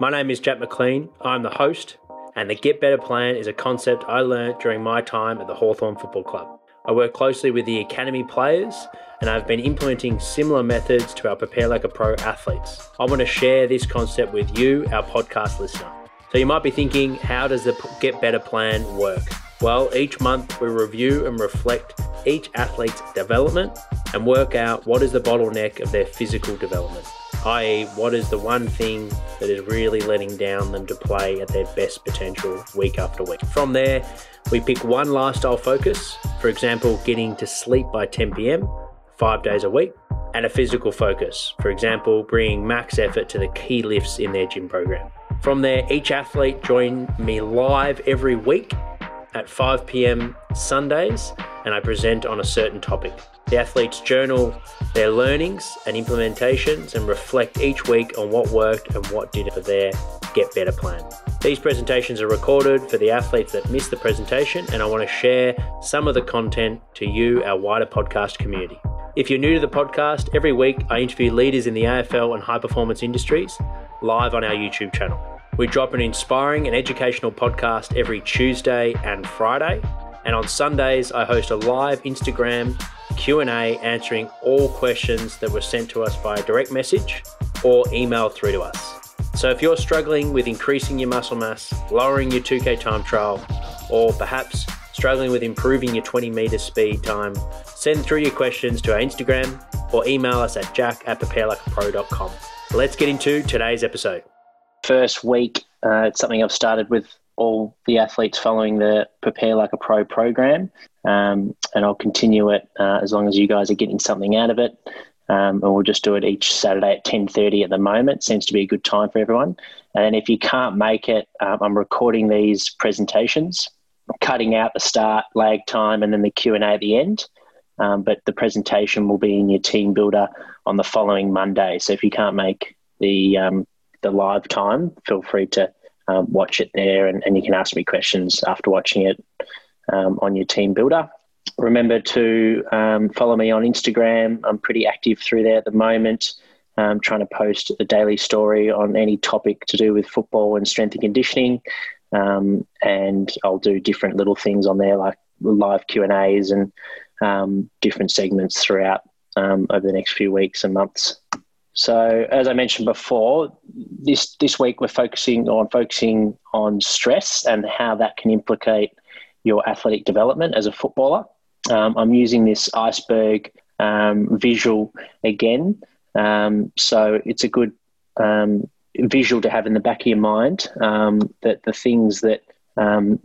My name is Jack McLean. I'm the host, and the Get Better Plan is a concept I learnt during my time at the Hawthorn Football Club. I work closely with the academy players and I've been implementing similar methods to our Prepare Like a Pro athletes. I want to share this concept with you, our podcast listener. So you might be thinking, how does the Get Better plan work? Well, each month we review and reflect each athlete's development and work out what is the bottleneck of their physical development, i.e., what is the one thing that is really letting down them to play at their best potential week after week. From there, we pick one lifestyle focus, for example, getting to sleep by 10 pm, five days a week, and a physical focus, for example, bringing max effort to the key lifts in their gym program. From there, each athlete join me live every week at 5 pm Sundays, and I present on a certain topic. The athletes journal their learnings and implementations and reflect each week on what worked and what didn't for their Get Better plan. These presentations are recorded for the athletes that missed the presentation, and I want to share some of the content to you, our wider podcast community. If you're new to the podcast, every week I interview leaders in the AFL and high performance industries live on our YouTube channel. We drop an inspiring and educational podcast every Tuesday and Friday, and on Sundays I host a live Instagram Q&A answering all questions that were sent to us via direct message or email through to us. So if you're struggling with increasing your muscle mass, lowering your 2K time trial, or perhaps struggling with improving your 20 meter speed time, send through your questions to our Instagram or email us at jack at preparelikeapro.com. Let's get into today's episode. First week, uh, it's something I've started with all the athletes following the Prepare Like a Pro program, um, and I'll continue it uh, as long as you guys are getting something out of it. Um, and we'll just do it each Saturday at 10.30 at the moment. Seems to be a good time for everyone. And if you can't make it, um, I'm recording these presentations, cutting out the start, lag time, and then the Q&A at the end. Um, but the presentation will be in your TeamBuildr on the following Monday. So if you can't make the um, the live time, feel free to um, watch it there, and, and, you can ask me questions after watching it um, on your TeamBuildr. Remember to um, follow me on Instagram. I'm pretty active through there at the moment. I'm trying to post a daily story on any topic to do with football and strength and conditioning. Um, and I'll do different little things on there, like live Q and A's and um, different segments throughout um, over the next few weeks and months. So, as I mentioned before, this this week we're focusing on focusing on stress and how that can implicate your athletic development as a footballer. Um, I'm using this iceberg um, visual again, um, so it's a good um, visual to have in the back of your mind um, that the things that um,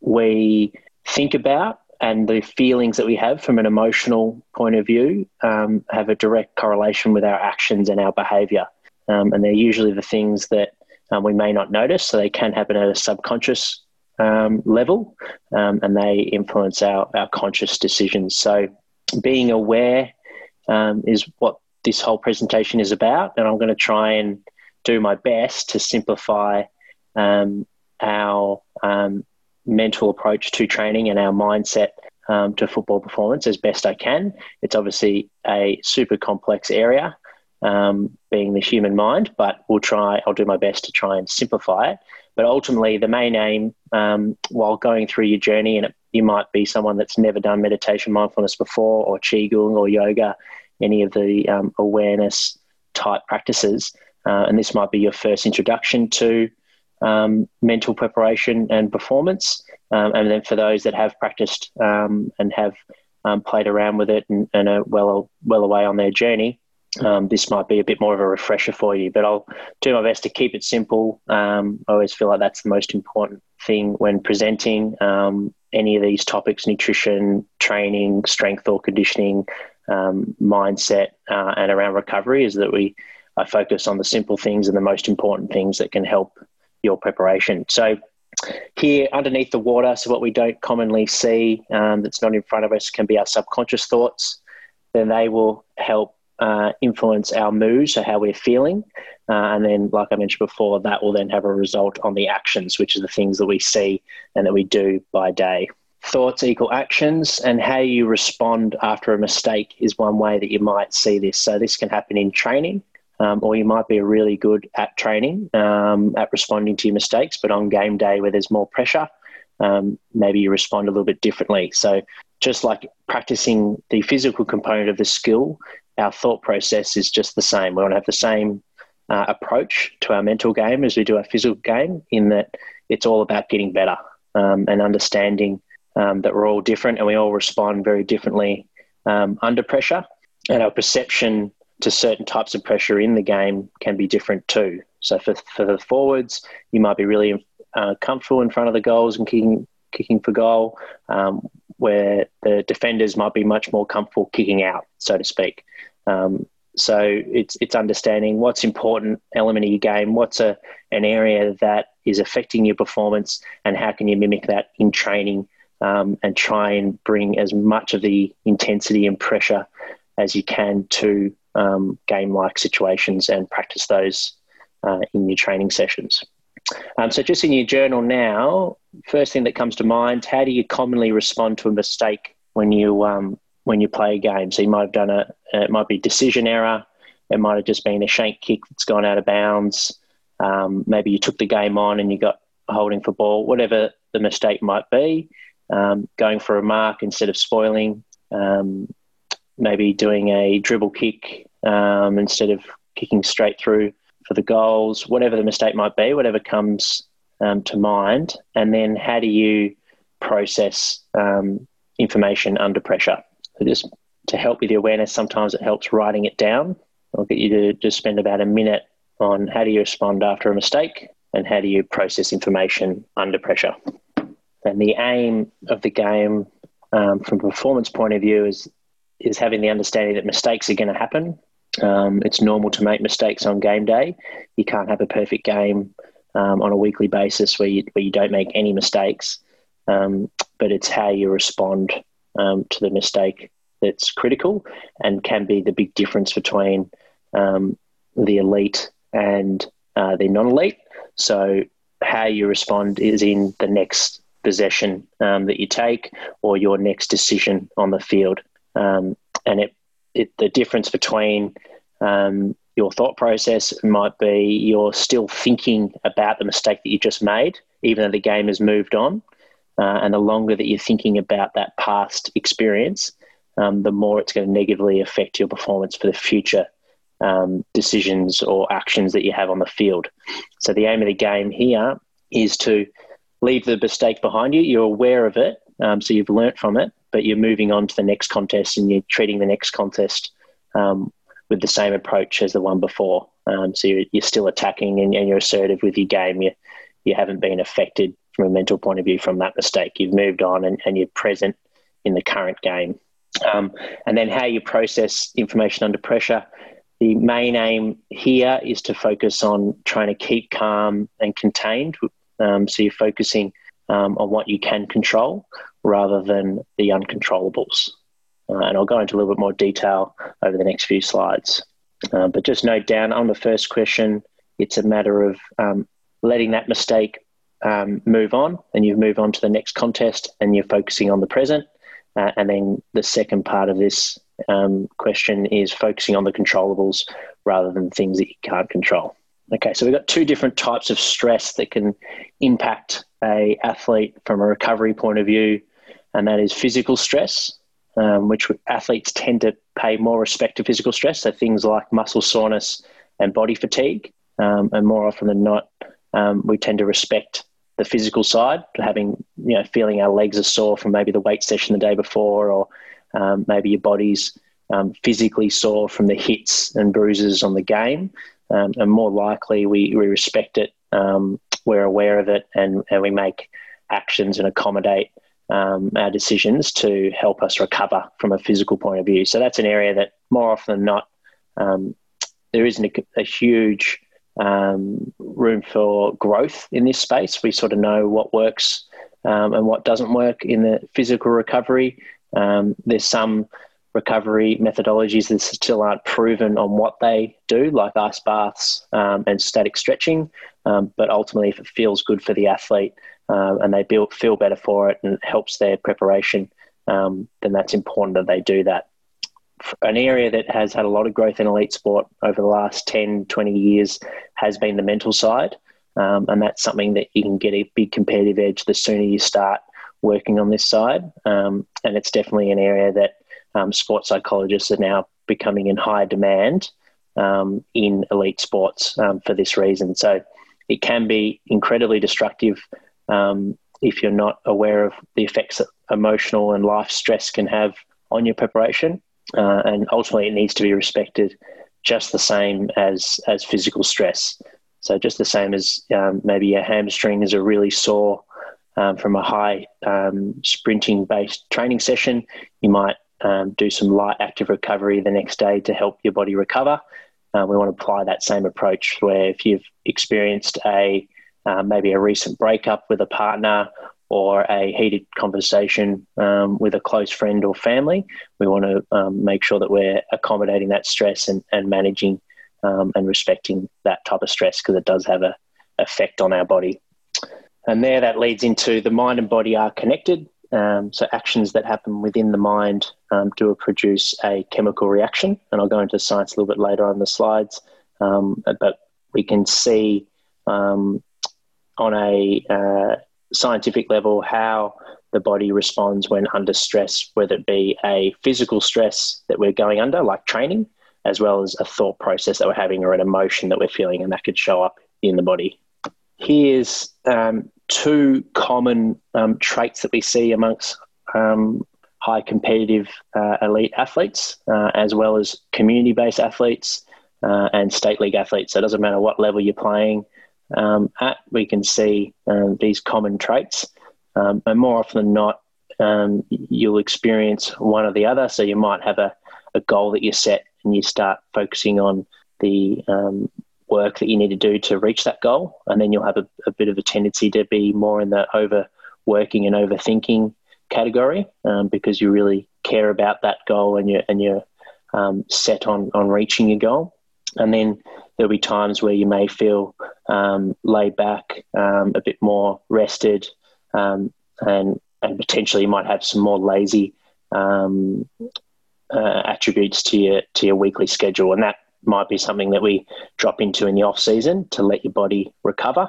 we think about and the feelings that we have from an emotional point of view have a direct correlation with our actions and our behavior. And they're usually the things that um, we may not notice, so they can happen at a subconscious um, level um, and they influence our, our conscious decisions. So, being aware um, is what this whole presentation is about. And I'm going to try and do my best to simplify our mental approach to training and our mindset um, to football performance as best I can. It's obviously a super complex area, um, being the human mind, but we'll try. I'll do my best to try and simplify it. But ultimately, the main aim, um, while going through your journey, and it, you might be someone that's never done meditation, mindfulness before, or qigong or yoga, any of the um, awareness type practices, uh, and this might be your first introduction to um, mental preparation and performance. Um, and then for those that have practiced um, and have um, played around with it and, and, are well well away on their journey, um, this might be a bit more of a refresher for you. But I'll do my best to keep it simple. Um, I always feel like that's the most important thing when presenting any of these topics: nutrition, training, strength or conditioning, mindset, uh, and around recovery. Is that we I focus on the simple things and the most important things that can help your preparation. So here underneath the water, so what we don't commonly see um, that's not in front of us can be our subconscious thoughts. Then they will help uh, influence our mood, so how we're feeling. Uh, and then, like I mentioned before, that will then have a result on the actions, which are the things that we see and that we do by day. Thoughts equal actions, and how you respond after a mistake is one way that you might see this. So, this can happen in training, um, or you might be really good at training, um, at responding to your mistakes, but on game day where there's more pressure, um, maybe you respond a little bit differently. So, just like practicing the physical component of the skill, our thought process is just the same. We want to have the same uh, approach to our mental game as we do our physical game, in that it's all about getting better um, and understanding um, that we're all different and we all respond very differently um, under pressure. And our perception to certain types of pressure in the game can be different too. So for, for the forwards, you might be really uh, comfortable in front of the goals and kicking kicking for goal, um, where the defenders might be much more comfortable kicking out, so to speak. Um, so it's it's understanding what's important element of your game, what's a an area that is affecting your performance, and how can you mimic that in training um, and try and bring as much of the intensity and pressure as you can to um, game-like situations and practice those uh, in your training sessions. Um, so, just in your journal now, first thing that comes to mind: how do you commonly respond to a mistake when you um, when you play a game? So, you might have done a it might be decision error, it might have just been a shank kick that's gone out of bounds. Um, maybe you took the game on and you got holding for ball, whatever the mistake might be. Um, going for a mark instead of spoiling, um, maybe doing a dribble kick um, instead of kicking straight through for the goals, whatever the mistake might be, whatever comes um, to mind. And then how do you process um, information under pressure? So just to help with the awareness, sometimes it helps writing it down. I'll get you to just spend about a minute on how do you respond after a mistake and how do you process information under pressure. And the aim of the game um, from a performance point of view is is having the understanding that mistakes are going to happen. Um, it's normal to make mistakes on game day. You can't have a perfect game um, on a weekly basis where you, where you don't make any mistakes. Um, but it's how you respond um, to the mistake that's critical and can be the big difference between um, the elite and uh, the non elite. So, how you respond is in the next possession um, that you take or your next decision on the field. And it, it, the difference between um, your thought process might be you're still thinking about the mistake that you just made, even though the game has moved on. Uh, and the longer that you're thinking about that past experience, um, the more it's going to negatively affect your performance for the future um, decisions or actions that you have on the field. So the aim of the game here is to leave the mistake behind you. You're aware of it, um, so you've learnt from it, but you're moving on to the next contest and you're treating the next contest um, with the same approach as the one before. Um, so you're, you're, still attacking and, and, you're assertive with your game. You, you haven't been affected from a mental point of view from that mistake. You've moved on and, and you're present in the current game. Um, and then how you process information under pressure. The main aim here is to focus on trying to keep calm and contained. Um, so you're focusing um, on what you can control rather than the uncontrollables. Uh, and I'll go into a little bit more detail over the next few slides. Uh, but just note down on the first question, it's a matter of um, letting that mistake um, move on and you move on to the next contest and you're focusing on the present. Uh, and then the second part of this um, question is focusing on the controllables rather than things that you can't control. Okay, so we've got two different types of stress that can impact a athlete from a recovery point of view, and that is physical stress, um, which athletes tend to pay more respect to physical stress. So things like muscle soreness and body fatigue, um, and more often than not, um, we tend to respect the physical side, having you know feeling our legs are sore from maybe the weight session the day before, or um, maybe your body's um, physically sore from the hits and bruises on the game, um, and more likely we, we respect it, um, we're aware of it, and, and we make actions and accommodate um, our decisions to help us recover from a physical point of view. So that's an area that more often than not um, there isn't a, a huge um, room for growth in this space. We sort of know what works um, and what doesn't work in the physical recovery. Um, there's some recovery methodologies that still aren't proven on what they do, like ice baths um, and static stretching. Um, but ultimately, if it feels good for the athlete uh, and they build, feel better for it and it helps their preparation, then that's important that they do that an area that has had a lot of growth in elite sport over the last 10, 20 years has been the mental side. Um, and that's something that you can get a big competitive edge the sooner you start working on this side. Um, and it's definitely an area that um, sports psychologists are now becoming in high demand um, in elite sports um, for this reason. So it can be incredibly destructive um, if you're not aware of the effects that emotional and life stress can have on your preparation. Uh, and ultimately, it needs to be respected just the same as as physical stress. So just the same as um, maybe your hamstring is a really sore um, from a high um, sprinting based training session, you might um, do some light active recovery the next day to help your body recover. Uh, we want to apply that same approach where if you've experienced a uh, maybe a recent breakup with a partner or a heated conversation um, with a close friend or family, we want to um, make sure that we're accommodating that stress and, and managing um, and respecting that type of stress because it does have a effect on our body. And there, that leads into the mind and body are connected. Um, so actions that happen within the mind um, do produce a chemical reaction, and I'll go into science a little bit later on the slides. Um, but we can see um, on a uh, scientific level how the body responds when under stress, whether it be a physical stress that we're going under, like training, as well as a thought process that we're having or an emotion that we're feeling, and that could show up in the body. Here's um, two common um, traits that we see amongst um, high competitive uh, elite athletes, uh, as well as community based athletes uh, and state league athletes. So it doesn't matter what level you're playing um, at, we can see um, these common traits. Um, and more often than not, um, you'll experience one or the other. So you might have a, a goal that you set and you start focusing on the work that you need to do to reach that goal. And then you'll have a, a bit of a tendency to be more in the overworking and overthinking category um, because you really care about that goal and you're, and you're um, set on, on reaching your goal. And then there'll be times where you may feel um, laid back, um, a bit more rested, um, and, and potentially you might have some more lazy um, uh, attributes to your to your weekly schedule, and that might be something that we drop into in the off season to let your body recover.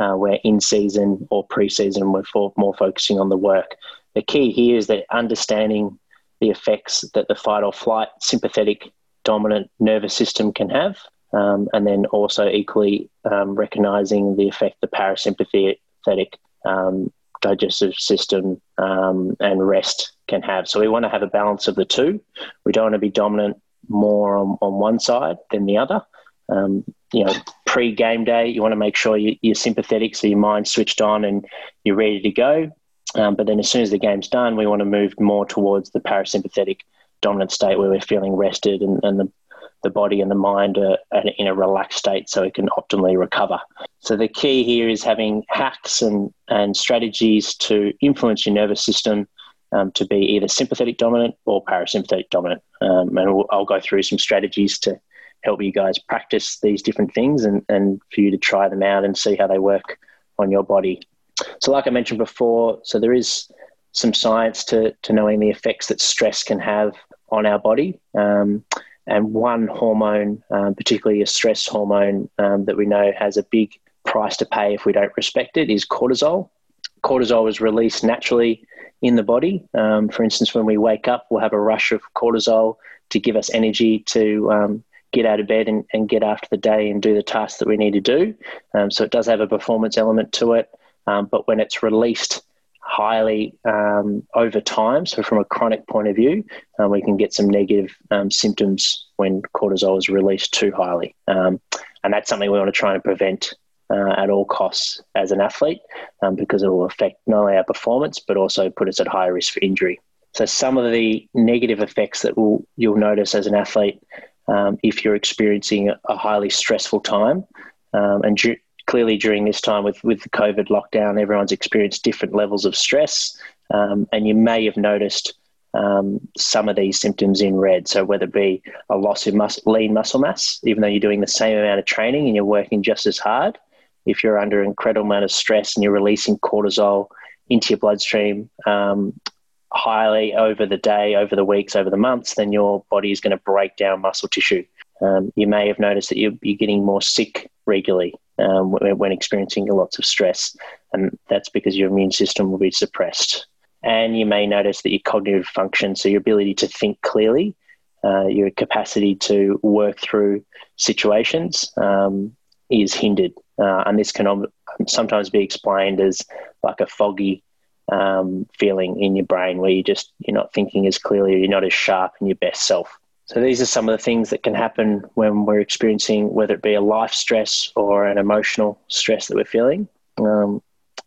Uh, where in season or pre-season we're for, more focusing on the work. The key here is that understanding the effects that the fight or flight sympathetic dominant nervous system can have, um, and then also equally um, recognizing the effect the parasympathetic um, digestive system um, and rest can have. So we want to have a balance of the two. We don't want to be dominant more on, on one side than the other. Um, you know, pre game day, you want to make sure you, are sympathetic, so your mind's switched on and you're ready to go. Um, but then, as soon as the game's done, we want to move more towards the parasympathetic dominant state where we're feeling rested and, and the, the body and the mind are in a relaxed state so it can optimally recover. So, the key here is having hacks and, and strategies to influence your nervous system um, to be either sympathetic dominant or parasympathetic dominant. Um, and we'll, I'll go through some strategies to help you guys practice these different things and, and for you to try them out and see how they work on your body. So, like I mentioned before, so there is some science to, to knowing the effects that stress can have on our body. Um, and one hormone, um, particularly a stress hormone um, that we know has a big price to pay if we don't respect it, is cortisol. Cortisol is released naturally in the body. Um, for instance, when we wake up, we'll have a rush of cortisol to give us energy to um, get out of bed and, and, get after the day and do the tasks that we need to do. Um, so it does have a performance element to it. Um, but when it's released highly um, over time, so from a chronic point of view, uh, we can get some negative um, symptoms when cortisol is released too highly. and that's something we want to try and prevent uh, at all costs as an athlete um, because it will affect not only our performance but also put us at higher risk for injury. So some of the negative effects that will you'll notice as an athlete um, if you're experiencing a highly stressful time, um, and du- clearly during this time with with the COVID lockdown, everyone's experienced different levels of stress, um, and you may have noticed. Um, some of these symptoms in red. So whether it be a loss of mus- lean muscle mass, even though you're doing the same amount of training and you're working just as hard, if you're under an incredible amount of stress and you're releasing cortisol into your bloodstream um, highly over the day, over the weeks, over the months, then your body is going to break down muscle tissue. Um, you may have noticed that you're, you're getting more sick regularly um, when, when experiencing lots of stress, and that's because your immune system will be suppressed. And you may notice that your cognitive function, so your ability to think clearly, uh, your capacity to work through situations, um, is hindered. Uh, and this can sometimes be explained as like a foggy um, feeling in your brain where you just you're not thinking as clearly, you're not as sharp in your best self. So these are some of the things that can happen when we're experiencing whether it be a life stress or an emotional stress that we're feeling. Um,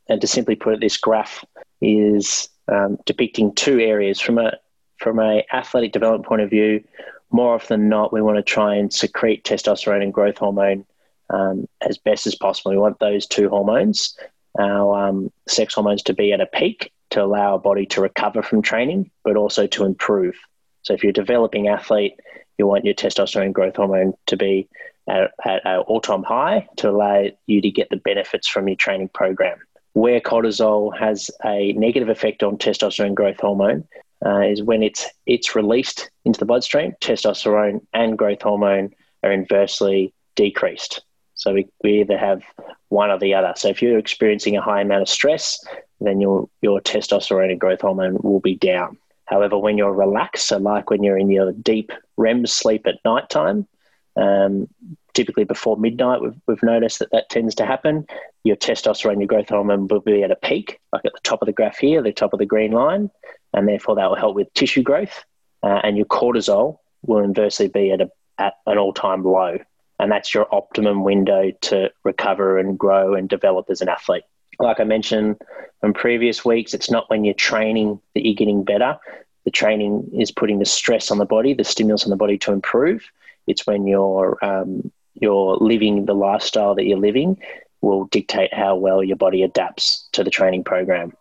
and to simply put it, this graph is um, depicting two areas from a from a athletic development point of view. More often than not, we want to try and secrete testosterone and growth hormone um, as best as possible. We want those two hormones, our um, sex hormones, to be at a peak to allow our body to recover from training, but also to improve. So if you're a developing athlete, you want your testosterone growth hormone to be at, an all-time high to allow you to get the benefits from your training program. Where cortisol has a negative effect on testosterone growth hormone uh, is when it's it's released into the bloodstream. Testosterone and growth hormone are inversely decreased. So we, we either have one or the other. So if you're experiencing a high amount of stress, then your your testosterone and growth hormone will be down. However, when you're relaxed, so like when you're in your deep REM sleep at night time, um, typically before midnight, we've, we've noticed that that tends to happen. Your testosterone, and your growth hormone will be at a peak, like at the top of the graph here, the top of the green line, and therefore that will help with tissue growth. Uh, and your cortisol will inversely be at, a, at an all time low. And that's your optimum window to recover and grow and develop as an athlete like I mentioned in previous weeks, it's not when you're training that you're getting better. The training is putting the stress on the body, the stimulus on the body to improve. It's when you're um, you're living the lifestyle that you're living will dictate how well your body adapts to the training program.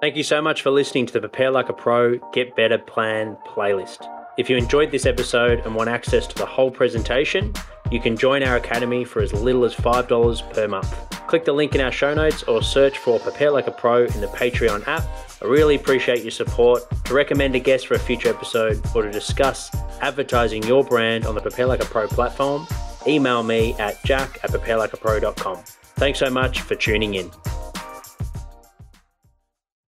Thank you so much for listening to the Prepare Like a Pro Get Better Plan playlist. If you enjoyed this episode and want access to the whole presentation, you can join our academy for as little as $5 per month. Click the link in our show notes or search for Prepare Like a Pro in the Patreon app. I really appreciate your support. To recommend a guest for a future episode or to discuss advertising your brand on the Prepare Like a Pro platform, email me at jack at preparelikeapro.com. Thanks so much for tuning in.